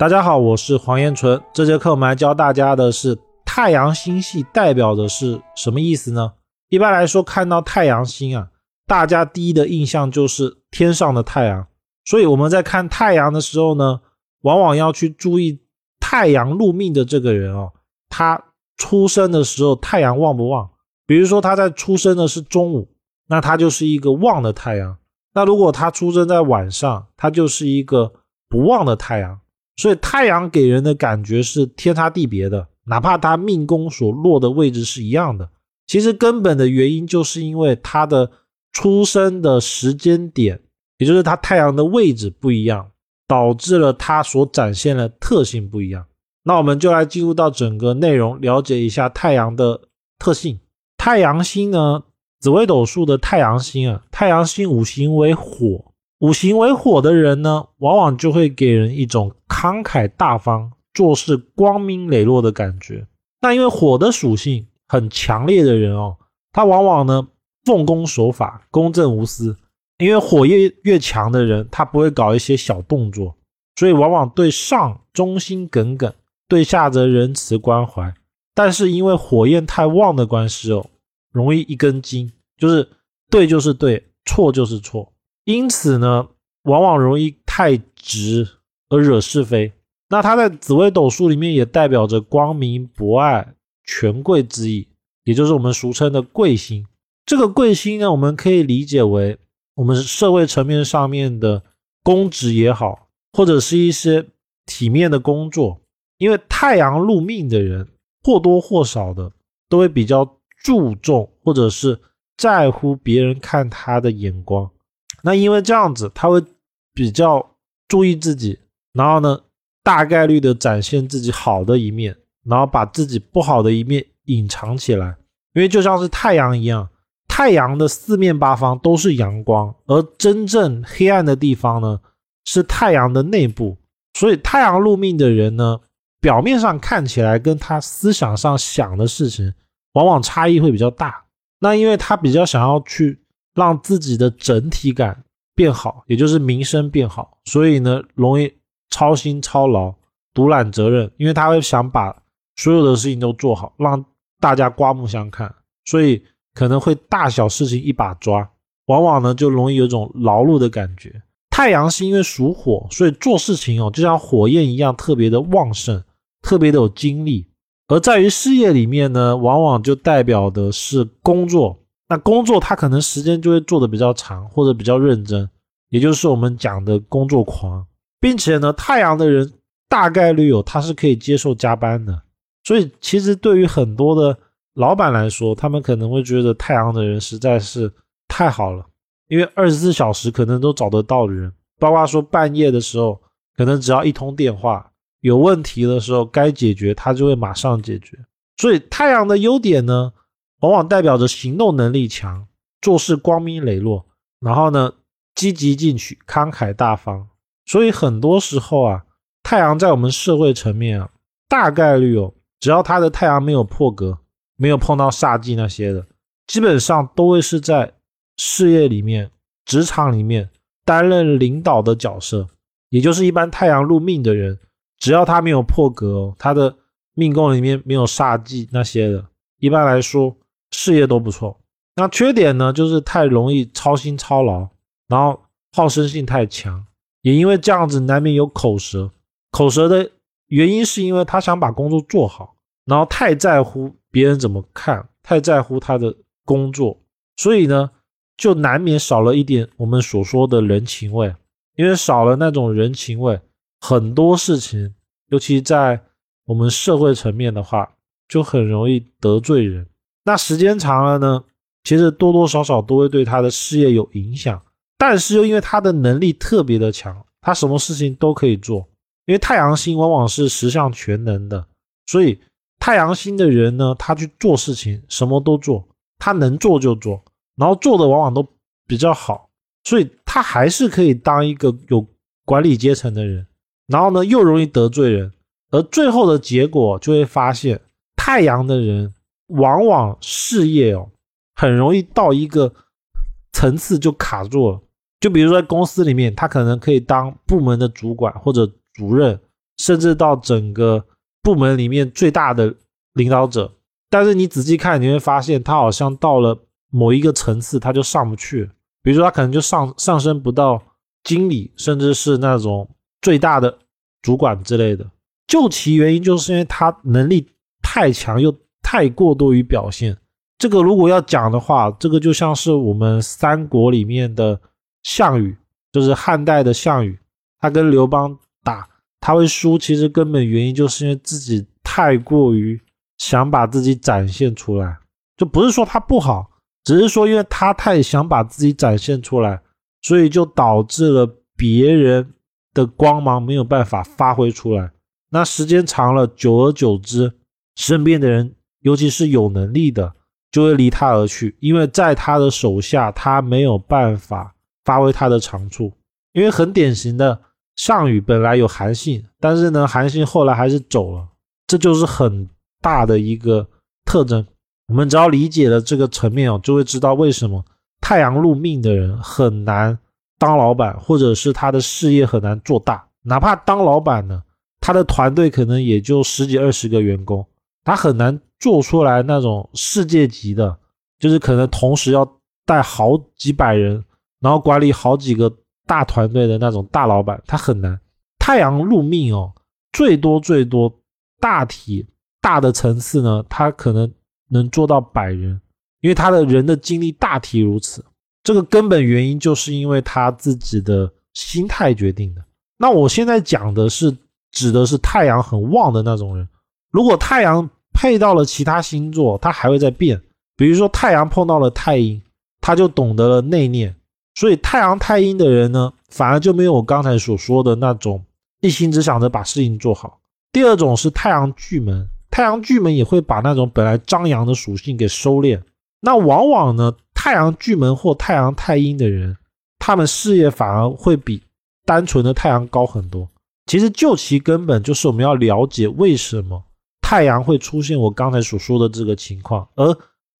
大家好，我是黄彦纯。这节课我们来教大家的是太阳星系代表的是什么意思呢？一般来说，看到太阳星啊，大家第一的印象就是天上的太阳。所以我们在看太阳的时候呢，往往要去注意太阳入命的这个人哦，他出生的时候太阳旺不旺？比如说他在出生的是中午，那他就是一个旺的太阳。那如果他出生在晚上，他就是一个不旺的太阳。所以太阳给人的感觉是天差地别的，哪怕他命宫所落的位置是一样的，其实根本的原因就是因为他的出生的时间点，也就是他太阳的位置不一样，导致了他所展现的特性不一样。那我们就来进入到整个内容，了解一下太阳的特性。太阳星呢，紫微斗数的太阳星啊，太阳星五行为火。五行为火的人呢，往往就会给人一种慷慨大方、做事光明磊落的感觉。那因为火的属性很强烈的人哦，他往往呢奉公守法、公正无私。因为火焰越强的人，他不会搞一些小动作，所以往往对上忠心耿耿，对下则仁慈关怀。但是因为火焰太旺的关系哦，容易一根筋，就是对就是对，错就是错。因此呢，往往容易太直而惹是非。那它在紫微斗数里面也代表着光明、博爱、权贵之意，也就是我们俗称的贵星。这个贵星呢，我们可以理解为我们社会层面上面的公职也好，或者是一些体面的工作。因为太阳入命的人，或多或少的都会比较注重或者是在乎别人看他的眼光。那因为这样子，他会比较注意自己，然后呢，大概率的展现自己好的一面，然后把自己不好的一面隐藏起来。因为就像是太阳一样，太阳的四面八方都是阳光，而真正黑暗的地方呢，是太阳的内部。所以太阳入命的人呢，表面上看起来跟他思想上想的事情，往往差异会比较大。那因为他比较想要去。让自己的整体感变好，也就是名声变好，所以呢，容易操心操劳、独揽责任，因为他会想把所有的事情都做好，让大家刮目相看，所以可能会大小事情一把抓，往往呢就容易有种劳碌的感觉。太阳是因为属火，所以做事情哦，就像火焰一样，特别的旺盛，特别的有精力。而在于事业里面呢，往往就代表的是工作。那工作他可能时间就会做的比较长，或者比较认真，也就是我们讲的工作狂，并且呢，太阳的人大概率有他是可以接受加班的，所以其实对于很多的老板来说，他们可能会觉得太阳的人实在是太好了，因为二十四小时可能都找得到的人，包括说半夜的时候，可能只要一通电话，有问题的时候该解决他就会马上解决，所以太阳的优点呢？往往代表着行动能力强，做事光明磊落，然后呢，积极进取，慷慨大方。所以很多时候啊，太阳在我们社会层面啊，大概率哦，只要他的太阳没有破格，没有碰到煞忌那些的，基本上都会是在事业里面、职场里面担任领导的角色。也就是一般太阳入命的人，只要他没有破格哦，他的命宫里面没有煞忌那些的，一般来说。事业都不错，那缺点呢，就是太容易操心操劳，然后好胜性太强，也因为这样子难免有口舌。口舌的原因是因为他想把工作做好，然后太在乎别人怎么看，太在乎他的工作，所以呢，就难免少了一点我们所说的人情味。因为少了那种人情味，很多事情，尤其在我们社会层面的话，就很容易得罪人。那时间长了呢，其实多多少少都会对他的事业有影响，但是又因为他的能力特别的强，他什么事情都可以做。因为太阳星往往是十项全能的，所以太阳星的人呢，他去做事情什么都做，他能做就做，然后做的往往都比较好，所以他还是可以当一个有管理阶层的人，然后呢又容易得罪人，而最后的结果就会发现太阳的人。往往事业哦，很容易到一个层次就卡住了。就比如说在公司里面，他可能可以当部门的主管或者主任，甚至到整个部门里面最大的领导者。但是你仔细看，你会发现他好像到了某一个层次，他就上不去。比如说，他可能就上上升不到经理，甚至是那种最大的主管之类的。究其原因，就是因为他能力太强，又太过多于表现。这个如果要讲的话，这个就像是我们三国里面的项羽，就是汉代的项羽，他跟刘邦打，他会输，其实根本原因就是因为自己太过于想把自己展现出来，就不是说他不好，只是说因为他太想把自己展现出来，所以就导致了别人的光芒没有办法发挥出来。那时间长了，久而久之，身边的人，尤其是有能力的。就会离他而去，因为在他的手下，他没有办法发挥他的长处。因为很典型的，项羽本来有韩信，但是呢，韩信后来还是走了，这就是很大的一个特征。我们只要理解了这个层面哦，就会知道为什么太阳入命的人很难当老板，或者是他的事业很难做大。哪怕当老板呢，他的团队可能也就十几二十个员工，他很难。做出来那种世界级的，就是可能同时要带好几百人，然后管理好几个大团队的那种大老板，他很难。太阳入命哦，最多最多大体大的层次呢，他可能能做到百人，因为他的人的精力大体如此。这个根本原因就是因为他自己的心态决定的。那我现在讲的是指的是太阳很旺的那种人，如果太阳。配到了其他星座，它还会在变。比如说太阳碰到了太阴，他就懂得了内敛。所以太阳太阴的人呢，反而就没有我刚才所说的那种一心只想着把事情做好。第二种是太阳巨门，太阳巨门也会把那种本来张扬的属性给收敛。那往往呢，太阳巨门或太阳太阴的人，他们事业反而会比单纯的太阳高很多。其实就其根本，就是我们要了解为什么。太阳会出现我刚才所说的这个情况，而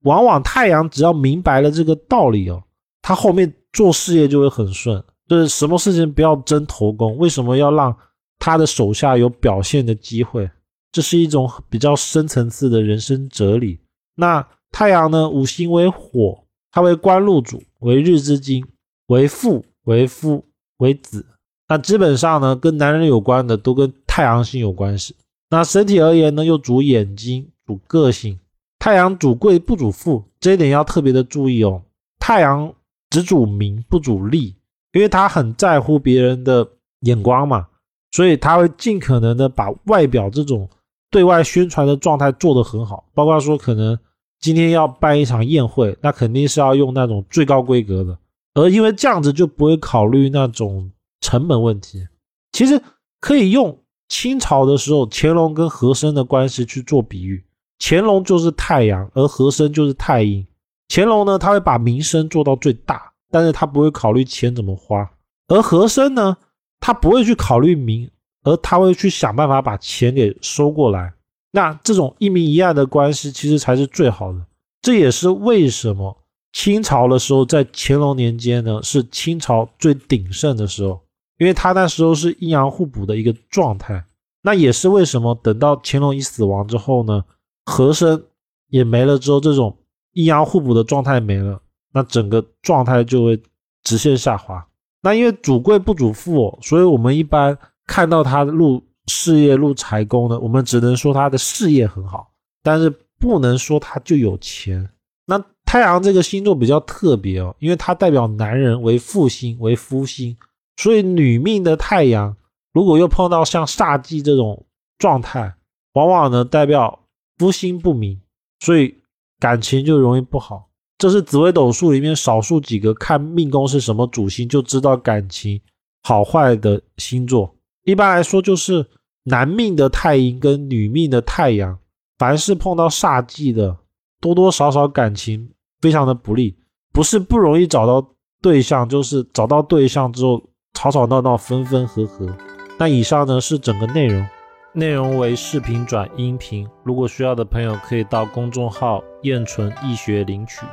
往往太阳只要明白了这个道理哦，他后面做事业就会很顺。就是什么事情不要争头功，为什么要让他的手下有表现的机会？这是一种比较深层次的人生哲理。那太阳呢？五行为火，它为官禄主，为日之金，为父，为夫，为子。那基本上呢，跟男人有关的都跟太阳星有关系。那身体而言呢，又主眼睛，主个性。太阳主贵不主富，这一点要特别的注意哦。太阳只主名不主利，因为他很在乎别人的眼光嘛，所以他会尽可能的把外表这种对外宣传的状态做得很好。包括说，可能今天要办一场宴会，那肯定是要用那种最高规格的，而因为这样子就不会考虑那种成本问题。其实可以用。清朝的时候，乾隆跟和珅的关系去做比喻，乾隆就是太阳，而和珅就是太阴。乾隆呢，他会把名声做到最大，但是他不会考虑钱怎么花；而和珅呢，他不会去考虑名，而他会去想办法把钱给收过来。那这种一明一暗的关系，其实才是最好的。这也是为什么清朝的时候，在乾隆年间呢，是清朝最鼎盛的时候。因为他那时候是阴阳互补的一个状态，那也是为什么等到乾隆一死亡之后呢，和珅也没了之后，这种阴阳互补的状态没了，那整个状态就会直线下滑。那因为主贵不主富，所以我们一般看到他入事业入财宫呢，我们只能说他的事业很好，但是不能说他就有钱。那太阳这个星座比较特别哦，因为它代表男人为父星为夫星。所以女命的太阳，如果又碰到像煞忌这种状态，往往呢代表夫心不明，所以感情就容易不好。这是紫微斗数里面少数几个看命宫是什么主星就知道感情好坏的星座。一般来说，就是男命的太阴跟女命的太阳，凡是碰到煞忌的，多多少少感情非常的不利，不是不容易找到对象，就是找到对象之后。吵吵闹闹，分分合合。那以上呢是整个内容，内容为视频转音频。如果需要的朋友可以到公众号“燕纯易学”领取。